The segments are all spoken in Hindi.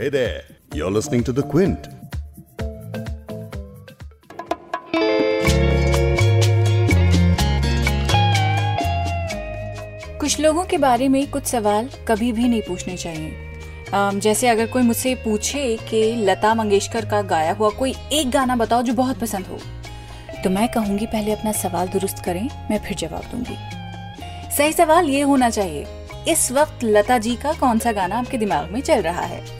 Hey there, you're listening to The Quint. कुछ लोगों के बारे में कुछ सवाल कभी भी नहीं पूछने चाहिए। अम, जैसे अगर कोई मुझसे पूछे कि लता मंगेशकर का गाया हुआ कोई एक गाना बताओ जो बहुत पसंद हो तो मैं कहूँगी पहले अपना सवाल दुरुस्त करें मैं फिर जवाब दूँगी। सही सवाल ये होना चाहिए इस वक्त लता जी का कौन सा गाना आपके दिमाग में चल रहा है?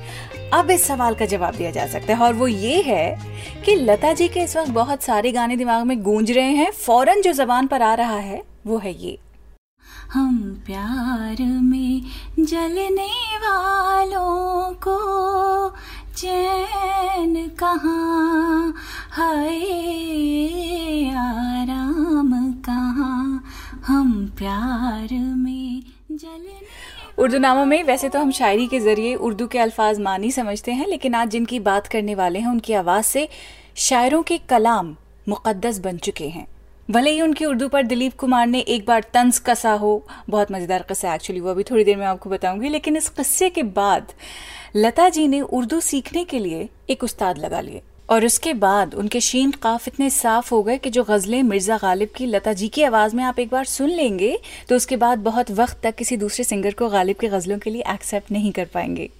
अब इस सवाल का जवाब दिया जा सकता है और वो ये है कि लता जी के इस वक्त बहुत सारे गाने दिमाग में गूंज रहे हैं। फ़ौरन जो जबान पर आ रहा है, वो है ये। हम प्यार में जलने वालों को चैन कहाँ, हाय आराम कहाँ। हम प्यार में जलने उर्दू नामों में वैसे तो हम शायरी के ज़रिए उर्दू के अल्फाज मानी समझते हैं, लेकिन आज जिनकी बात करने वाले हैं, उनकी आवाज़ से शायरों के कलाम मुकद्दस बन चुके हैं। भले ही उनकी उर्दू पर दिलीप कुमार ने एक बार तंज कसा हो, बहुत मज़ेदार किस्सा एक्चुअली वो अभी थोड़ी देर में आपको बताऊँगी, लेकिन इस किस्से के बाद लता जी ने उर्दू सीखने के लिए एक उस्ताद लगा लिए। और उसके बाद उनके शीन काफ इतने साफ़ हो गए कि जो गजलें मिर्ज़ा गालिब की, लता जी की आवाज़ में आप एक बार सुन लेंगे तो उसके बाद बहुत वक्त तक किसी दूसरे सिंगर को गालिब की गजलों के लिए एक्सेप्ट नहीं कर पाएँगे।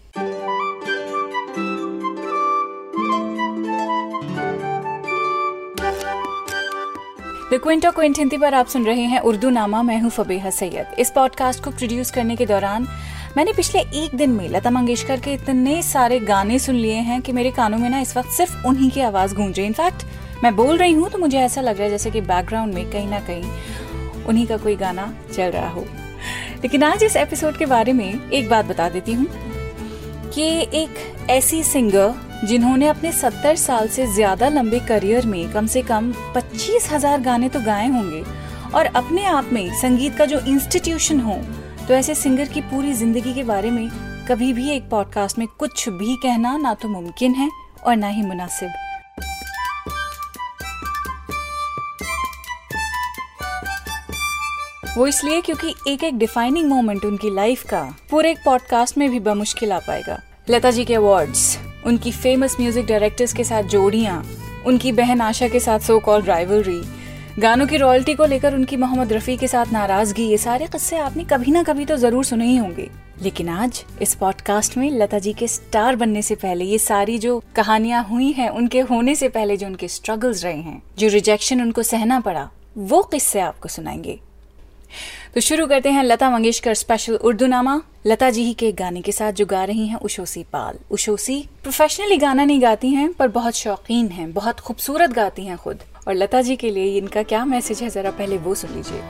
द क्विंटो क्विंट हिंदी पर आप सुन रहे हैं उर्दू नामा, मैं हूँ फबेहा सैयद। इस पॉडकास्ट को प्रोड्यूस करने के दौरान मैंने पिछले एक दिन में लता मंगेशकर के इतने सारे गाने सुन लिए हैं कि मेरे कानों में ना इस वक्त सिर्फ़ उन्हीं की आवाज़ गूंज रही इनफैक्ट मैं बोल रही हूँ तो मुझे ऐसा लग रहा है जैसे कि बैकग्राउंड में कहीं ना कहीं उन्हीं का कोई गाना चल रहा हो। लेकिन आज इस एपिसोड के बारे में एक बात बता देती हूँ कि एक ऐसी सिंगर जिन्होंने अपने सत्तर साल से ज़्यादा लंबे करियर में कम से कम पच्चीस हज़ार गाने तो गाए होंगे और अपने आप में संगीत का जो इंस्टीट्यूशन हो तो ऐसे सिंगर की पूरी ज़िंदगी के बारे में कभी भी एक पॉडकास्ट में कुछ भी कहना ना तो मुमकिन है और ना ही मुनासिब। वो इसलिए क्योंकि एक एक डिफाइनिंग मोमेंट उनकी लाइफ का पूरे एक पॉडकास्ट में भी बमुश्किल आ पाएगा। लता जी के अवार्ड्स उनकी फ़ेमस म्यूज़िक डायरेक्टर्स के साथ जोड़ियाँ, उनकी बहन आशा के साथ सो कॉल राइवलरी गानों की रॉयल्टी को लेकर उनकी मोहम्मद रफी के साथ नाराज़गी, ये सारे किस्से आपने कभी ना कभी तो ज़रूर सुने ही होंगे। लेकिन आज, इस पॉडकास्ट में लता जी के स्टार बनने से पहले, ये सारी जो कहानियाँ हुई हैं, उनके होने से पहले जो उनके स्ट्रगल्स रहे हैं, जो रिजेक्शन उनको सहना पड़ा, वो किस्से आपको सुनाएँगे। तो शुरू करते हैं लता मंगेशकर स्पेशल उर्दू नामा लता जी के गाने के साथ जो गा रही हैं, उशोसी पाल। उशोसी प्रोफेशनली गाना नहीं गाती हैं, पर बहुत शौकीन हैं, बहुत खूबसूरत गाती हैं खुद। और लता जी के लिए इनका क्या मैसेज है जरा पहले वो सुन लीजिए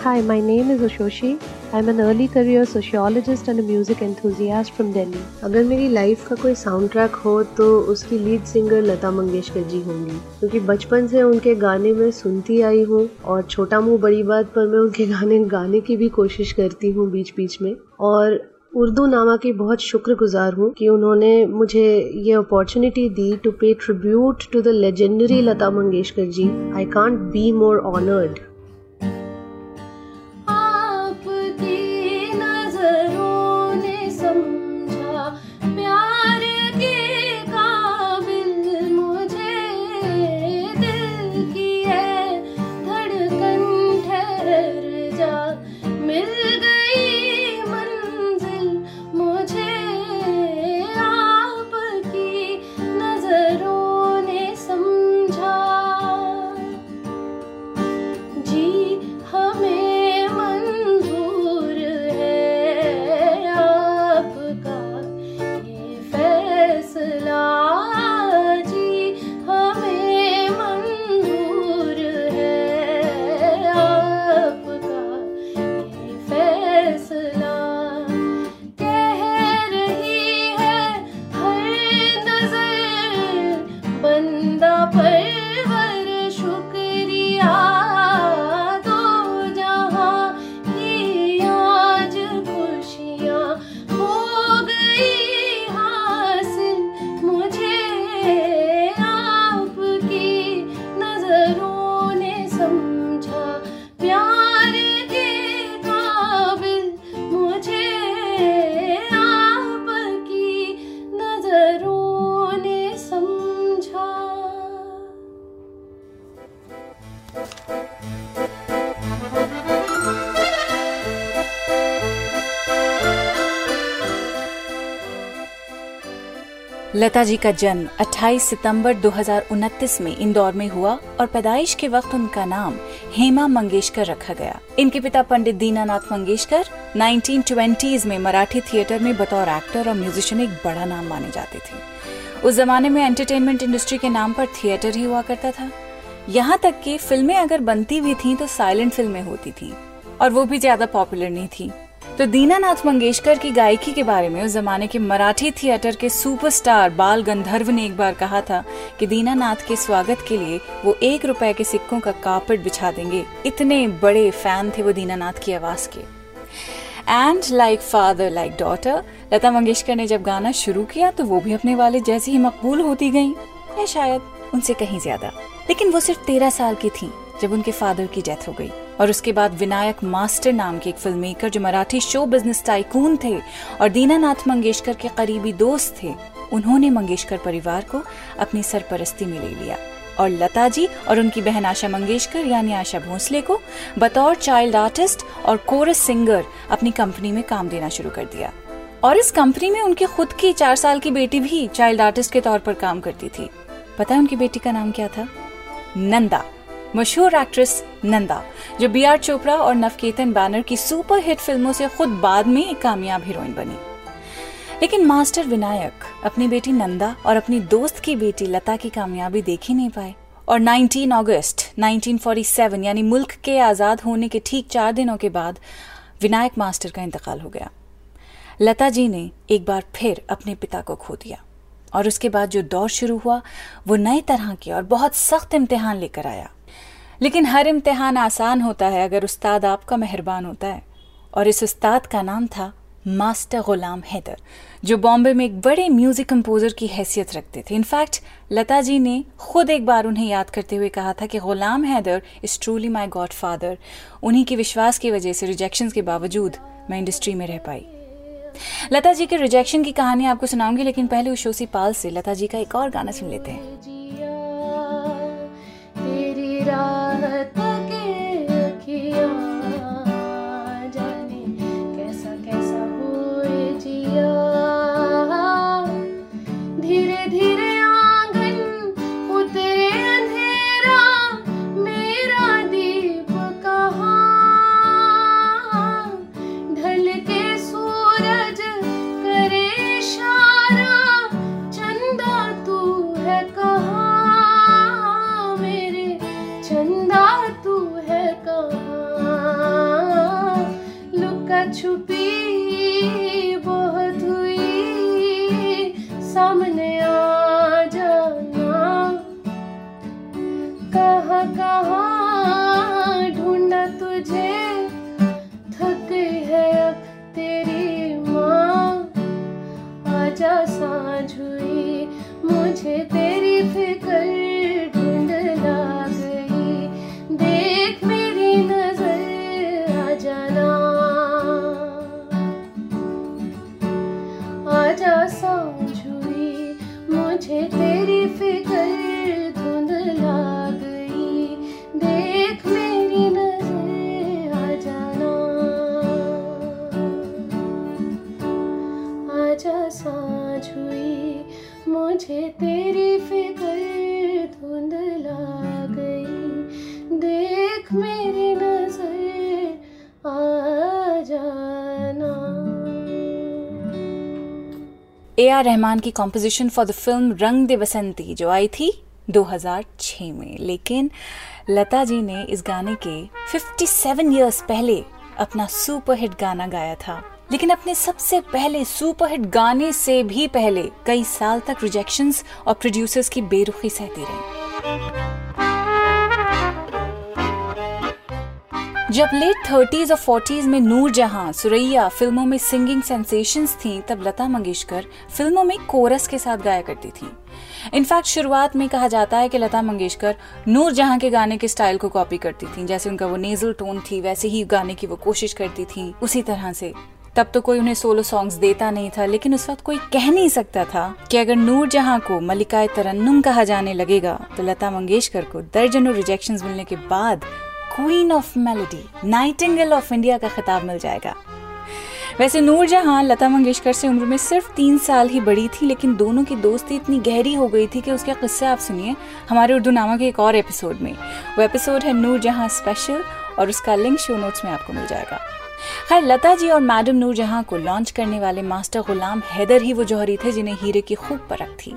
Hi, my name is Ushoshi. I'm an early career sociologist and a music enthusiast from Delhi. अगर मेरी लाइफ का कोई साउंड ट्रैक हो तो उसकी लीड सिंगर लता मंगेशकर जी होंगी क्योंकि बचपन से उनके गाने में सुनती आई हूँ और छोटा मुँह बड़ी बात पर मैं उनके गाने गाने की भी कोशिश करती हूँ बीच बीच में और उर्दू नामा की बहुत शुक्रगुजार हूँ कि उन्होंने मुझे ये opportunity the to pay tribute to the legendary Lata Mangeshkar ji I can't be more honoured Lata ji का जन्म 28 सितंबर 2029 में इंदौर में हुआ और पैदाइश के वक्त उनका नाम हेमा मंगेशकर रखा गया। इनके पिता पंडित दीनानाथ मंगेशकर 1920s में मराठी थिएटर में बतौर एक्टर और म्यूजिशियन एक बड़ा नाम माने जाते थे। उस जमाने में एंटरटेनमेंट इंडस्ट्री के नाम पर थिएटर ही हुआ करता था। यहाँ तक कि फ़िल्में अगर बनती भी थीं तो साइलेंट फ़िल्में होती थीं और वो भी ज़्यादा पॉपुलर नहीं थी। तो दीनानाथ मंगेशकर की गायकी के बारे में उस जमाने के मराठी थिएटर के सुपरस्टार बाल गंधर्व ने एक बार कहा था कि दीनानाथ के स्वागत के लिए वो एक रुपए के सिक्कों का कार्पेट बिछा देंगे। इतने बड़े फ़ैन थे वो दीनानाथ की आवाज़ के। And like father like daughter Lata Mangeshkar ने जब गाना शुरू किया तो वो भी अपने वाले जैसी ही मकबूल होती गई। या शायद उनसे कहीं ज़्यादा। लेकिन वो सिर्फ़ तेरह साल की थी, जब उनके फादर की डेथ हो गई। और उसके बाद विनायक मास्टर नाम के एक फ़िल्म मेकर जो मराठी शो बिज़नेस टाइकून थे और दीनानाथ मंगेशकर के करीबी दोस्त थे, उन्होंने मंगेशकर परिवार को अपनी सरपरस्ती में ले लिया। और लता जी और उनकी बहन आशा मंगेशकर यानी आशा भोसले को बतौर चाइल्ड आर्टिस्ट और कोरस सिंगर अपनी कंपनी में काम देना शुरू कर दिया। और इस कंपनी में उनकी खुद की चार साल की बेटी भी चाइल्ड आर्टिस्ट के तौर पर काम करती थी। पता है उनकी बेटी का नाम क्या था? नंदा। मशहूर एक्ट्रेस नंदा, जो बी आर चोपड़ा और नवकेतन बैनर की सुपर हिट फ़िल्मों से खुद बाद में एक कामयाब हीरोइन बनी। लेकिन मास्टर विनायक अपनी बेटी नंदा और अपनी दोस्त की बेटी लता की कामयाबी देख ही नहीं पाए। और 19 अगस्त 1947 यानी मुल्क के आज़ाद होने के ठीक चार दिनों के बाद विनायक मास्टर का इंतकाल हो गया। लता जी ने एक बार फिर अपने पिता को खो दिया और उसके बाद जो दौर शुरू हुआ, वो नए तरह के और बहुत सख्त इम्तिहान लेकर आया। लेकिन हर इम्तिहान आसान होता है अगर उस्ताद आपका मेहरबान होता है। और इस उस्ताद का नाम था मास्टर गुलाम हैदर, जो बॉम्बे में एक बड़े म्यूज़िक कंपोजर की हैसियत रखते थे। इनफैक्ट, लता जी ने खुद एक बार उन्हें याद करते हुए कहा था कि Ghulam Haider is truly my godfather उन्हीं के विश्वास की वजह से रिजेक्शन के बावजूद मैं इंडस्ट्री में रह पाई। लता जी के रिजेक्शन की कहानी आपको सुनाऊँगी, लेकिन पहले उशोसी पाल से लता जी का एक और गाना सुन लेते हैं। करे मुझे तेरी फ़िक्र आर रहमान की कॉम्पोजिशन फॉर द फ़िल्म रंग दे बसंती जो आई थी 2006 में। लेकिन लता जी ने इस गाने के 57 इयर्स पहले अपना सुपरहिट गाना गाया था। लेकिन अपने सबसे पहले सुपरहिट गाने से भी पहले कई साल तक रिजेक्शंस और प्रोड्यूसर्स की बेरुखी सहती रही। जब लेट थर्टीज और फोर्टीज में नूर जहाँ, सुरैया फ़िल्मों में सिंगिंग सेंसेशंस थीं, तब लता मंगेशकर फ़िल्मों में कोरस के साथ गाया करती थी। इनफैक्ट शुरुआत में कहा जाता है कि लता मंगेशकर नूर जहाँ के गाने के स्टाइल को कॉपी करती थी, जैसे उनका वो नेजल टोन थी, वैसे ही गाने की वो कोशिश करती थी, उसी तरह से। तब तो कोई उन्हें सोलो सॉन्ग्स देता नहीं था, लेकिन उस वक्त कोई कह नहीं सकता था कि अगर नूर जहाँ को मलिकाए तरन्नुम कहा जाने लगेगा तो लता मंगेशकर को दर्जनों रिजेक्शन मिलने के बाद queen of melody nightingale of India का खिताब मिल जाएगा। वैसे नूर जहाँ लता मंगेशकर से उम्र में सिर्फ़ तीन साल ही बड़ी थी, लेकिन दोनों की दोस्ती इतनी गहरी हो गई थी कि उसके किस्से आप सुनिए हमारे उर्दू नामा के एक और एपिसोड में। वो एपिसोड है नूर जहाँ स्पेशल और उसका लिंक शो नोट्स में आपको मिल जाएगा। खैर, लता जी और मैडम नूर जहाँ को लॉन्च करने वाले मास्टर गुलाम हैदर ही वो जौहरी थे जिन्हें हीरे की खूब परख थी।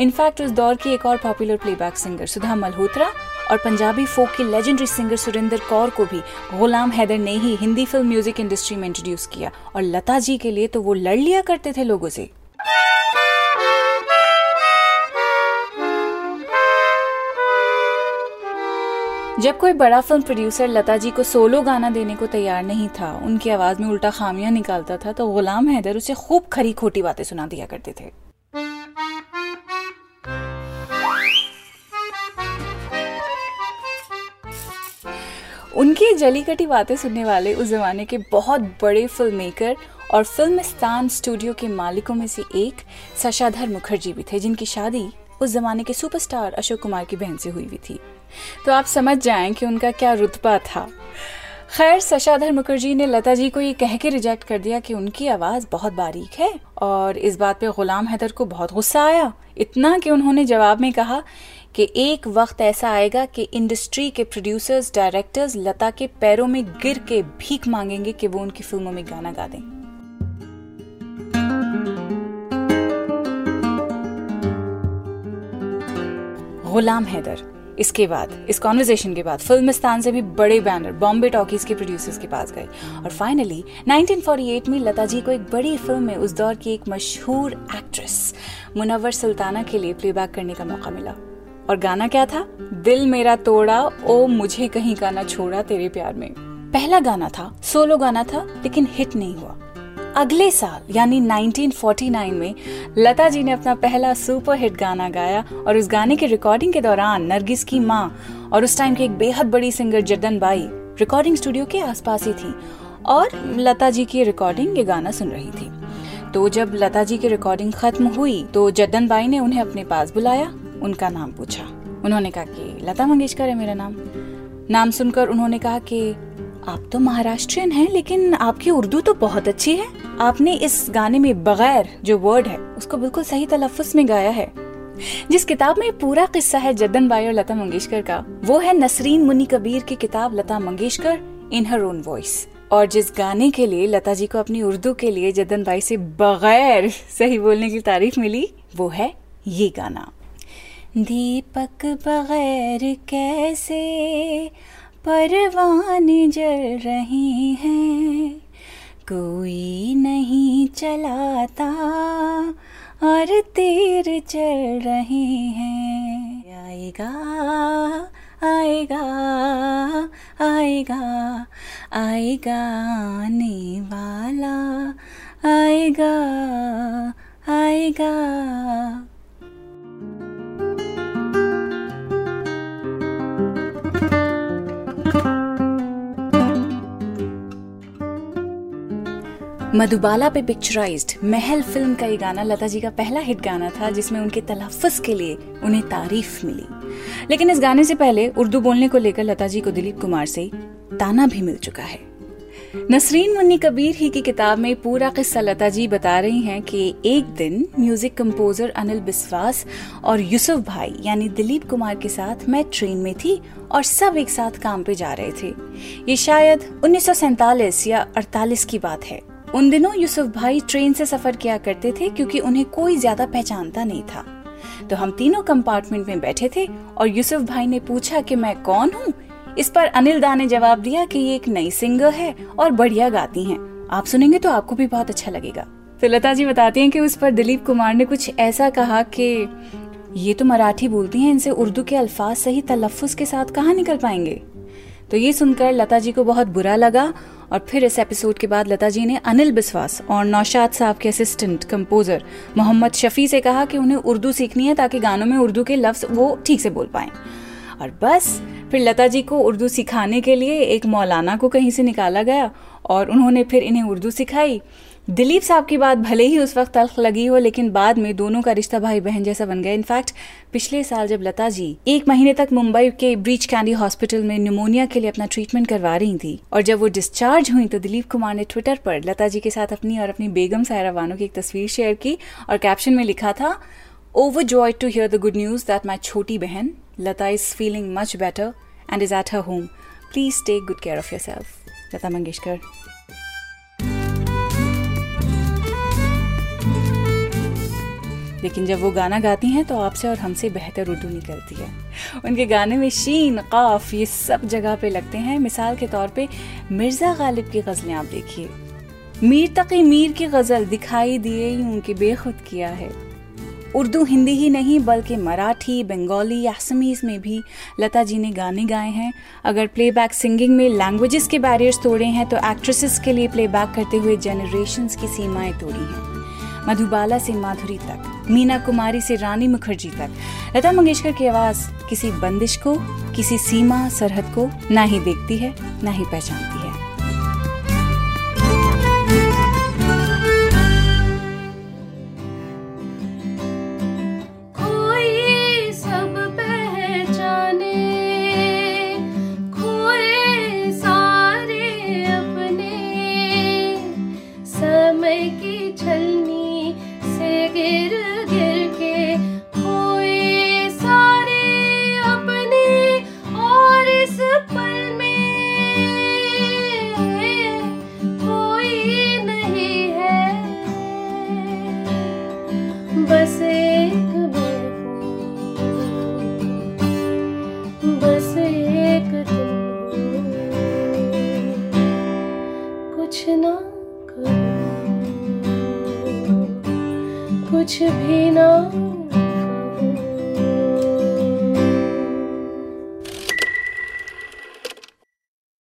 इनफैक्ट उस दौर की एक और popular playback singer Sudha Malhotra और पंजाबी फोक की लेजेंडरी सिंगर सुरेंद्र कौर को भी गुलाम हैदर ने ही हिंदी फ़िल्म म्यूज़िक इंडस्ट्री में इंट्रोड्यूस किया। और लता जी के लिए तो वो लड़ लिया करते थे लोगों से। जब कोई बड़ा फ़िल्म प्रोड्यूसर लता जी को सोलो गाना देने को तैयार नहीं था, उनकी आवाज़ में उल्टा खामियाँ निकालता था तो गुलाम हैदर उसे खूब खरी खोटी बातें सुना दिया करते थे। उनकी जली कटी बातें सुनने वाले उस जमाने के बहुत बड़े फ़िल्म मेकर और फ़िल्म फिल्मिस्तान स्टूडियो के मालिकों में से एक सशाधर मुखर्जी भी थे, जिनकी शादी उस जमाने के सुपरस्टार अशोक कुमार की बहन से हुई हुई थी। तो आप समझ जाएँ कि उनका क्या रुतबा था। खैर, सशाधर मुखर्जी ने लता जी को ये कह के रिजेक्ट कर दिया कि उनकी आवाज़ बहुत बारीक है और इस बात पे गुलाम हैदर को बहुत गुस्सा आया। इतना कि उन्होंने जवाब में कहा कि एक वक्त ऐसा आएगा कि इंडस्ट्री के प्रोड्यूसर्स डायरेक्टर्स लता के पैरों में गिर के भीख मांगेंगे कि वो उनकी फ़िल्मों में गाना गा दें। गुलाम हैदर इसके बाद, इस कॉन्वर्जेशन के बाद, फिल्मिस्तान से भी बड़े बैनर बॉम्बे टॉकीज के प्रोड्यूसर्स के पास गए। और फाइनली 1948 में लता जी को एक बड़ी फ़िल्म में उस दौर की एक मशहूर एक्ट्रेस मुनवर सुल्ताना के लिए प्लेबैक करने का मौका मिला। और गाना क्या था? दिल मेरा तोड़ा, ओ मुझे कहीं गाना छोड़ा तेरे प्यार में। पहला गाना था सोलो गाना था, लेकिन हिट नहीं हुआ। अगले साल, यानी 1949 में, लता जी ने अपना पहला सुपर हिट गाना गाया और उस गाने की रिकॉर्डिंग के दौरान नरगिस की माँ और उस टाइम की एक बेहद बड़ी singer Jaddan Bai recording studio के आसपास ही थी और लता जी की रिकॉर्डिंग ये गाना सुन रही थी। तो जब लता जी की रिकॉर्डिंग खत्म हुई तो जद्दन बाई ने उन्हें अपने पास बुलाया, उनका नाम पूछा। उन्होंने कहा कि, लता मंगेशकर है मेरा नाम। नाम सुनकर उन्होंने कहा कि, आप तो महाराष्ट्रियन हैं, लेकिन आपकी उर्दू तो बहुत अच्छी है। आपने इस गाने में बगैर जो वर्ड है, उसको बिल्कुल सही तलफ़ुज़ में गाया है। जिस किताब में पूरा किस्सा है जद्दन बाई और लता मंगेशकर का, वो है नसरीन मुन्नी कबीर की किताब Lata Mangeshkar in her own voice और जिस गाने के लिए लता जी को अपनी उर्दू के लिए जद्दन बाई से बगैर सही बोलने की तारीफ़ मिली, वो है ये गाना। दीपक बगैर कैसे परवाने जल रहे हैं? कोई नहीं चलाता, और तीर चल रहे हैं। आएगा आएगा आएगा आएगा आने वाला, आएगा आएगा। मधुबाला पे पिक्चराइज्ड महल फ़िल्म का ये गाना लता जी का पहला हिट गाना था, जिसमें उनके तलफ़ुज़ के लिए उन्हें तारीफ़ मिली। लेकिन इस गाने से पहले उर्दू बोलने को लेकर लता जी को दिलीप कुमार से ताना भी मिल चुका है। नसरीन मुन्नी कबीर ही की किताब में पूरा किस्सा लता जी बता रही हैं कि एक दिन म्यूज़िक कंपोजर अनिल बिस्वास और यूसुफ भाई, यानी दिलीप कुमार के साथ मैं ट्रेन में थी और सब एक साथ काम पे जा रहे थे। ये शायद उन्नीस या 48 की बात है। उन दिनों यूसुफ भाई ट्रेन से सफ़र किया करते थे क्योंकि उन्हें कोई ज़्यादा पहचानता नहीं था। तो हम तीनों कंपार्टमेंट में बैठे थे और यूसुफ भाई ने पूछा कि मैं कौन हूँ? इस पर अनिल दा ने जवाब दिया कि ये एक नई सिंगर है और बढ़िया गाती हैं। आप सुनेंगे तो आपको भी बहुत अच्छा लगेगा। तो लता जी बताती हैं कि उस पर दिलीप कुमार ने कुछ ऐसा कहा कि, ये तो मराठी बोलती हैं, इनसे उर्दू के अल्फाज सही तलफ़ुज़ के साथ कहाँ निकल पाएँगे? तो ये सुनकर लता जी को बहुत बुरा लगा और फिर इस एपिसोड के बाद लता जी ने अनिल बिस्वास और नौशाद साहब के असिस्टेंट कंपोजर मोहम्मद शफी से कहा कि उन्हें उर्दू सीखनी है ताकि गानों में उर्दू के लफ्ज वो ठीक से बोल पाए। और बस, फिर लता जी को उर्दू सिखाने के लिए एक मौलाना को कहीं से निकाला गया और उन्होंने फिर इन्हें उर्दू सिखाई। दिलीप साहब की बात भले ही उस वक्त तल्ख लगी हो, लेकिन बाद में दोनों का रिश्ता भाई बहन जैसा बन गया। इनफैक्ट पिछले साल जब लता जी एक महीने तक मुंबई के ब्रीच कैंडी हॉस्पिटल में न्यूमोनिया के लिए अपना ट्रीटमेंट करवा रही थी, और जब वो डिस्चार्ज हुई तो दिलीप कुमार ने ट्विटर पर लता जी के साथ अपनी और अपनी बेगम सायरा बानो की एक तस्वीर शेयर की, और कैप्शन में लिखा था over joy to hear the good news that my छोटी बहन, Lata is feeling much better and is at her home please take good care of your Lata Mangeshkar. लेकिन जब वो गाना गाती हैं तो आपसे और हमसे बेहतर उर्दू निकलती है। उनके गाने में शीन, काफ, ये सब जगह पे लगते हैं। मिसाल के तौर पे मिर्ज़ा गालिब की गज़लें आप देखिए। मीर तकी मीर की गज़ल दिखाई दिए, यूँ कि बेखुद किया है। उर्दू हिंदी ही नहीं, बल्कि मराठी, बंगाली असमीज़ में भी लता जी ने गाने गाए हैं। अगर प्लेबैक सिंगिंग में लैंग्वेजेस के बैरियर्स तोड़े हैं तो एक्ट्रेसेस के लिए प्लेबैक करते हुए जनरेशन्स की सीमाएँ तोड़ी हैं। मधुबाला से माधुरी तक, मीना कुमारी से रानी मुखर्जी तक। लता मंगेशकर की आवाज़ किसी बंदिश को, किसी सीमा सरहद को ना ही देखती है, ना ही पहचानती है।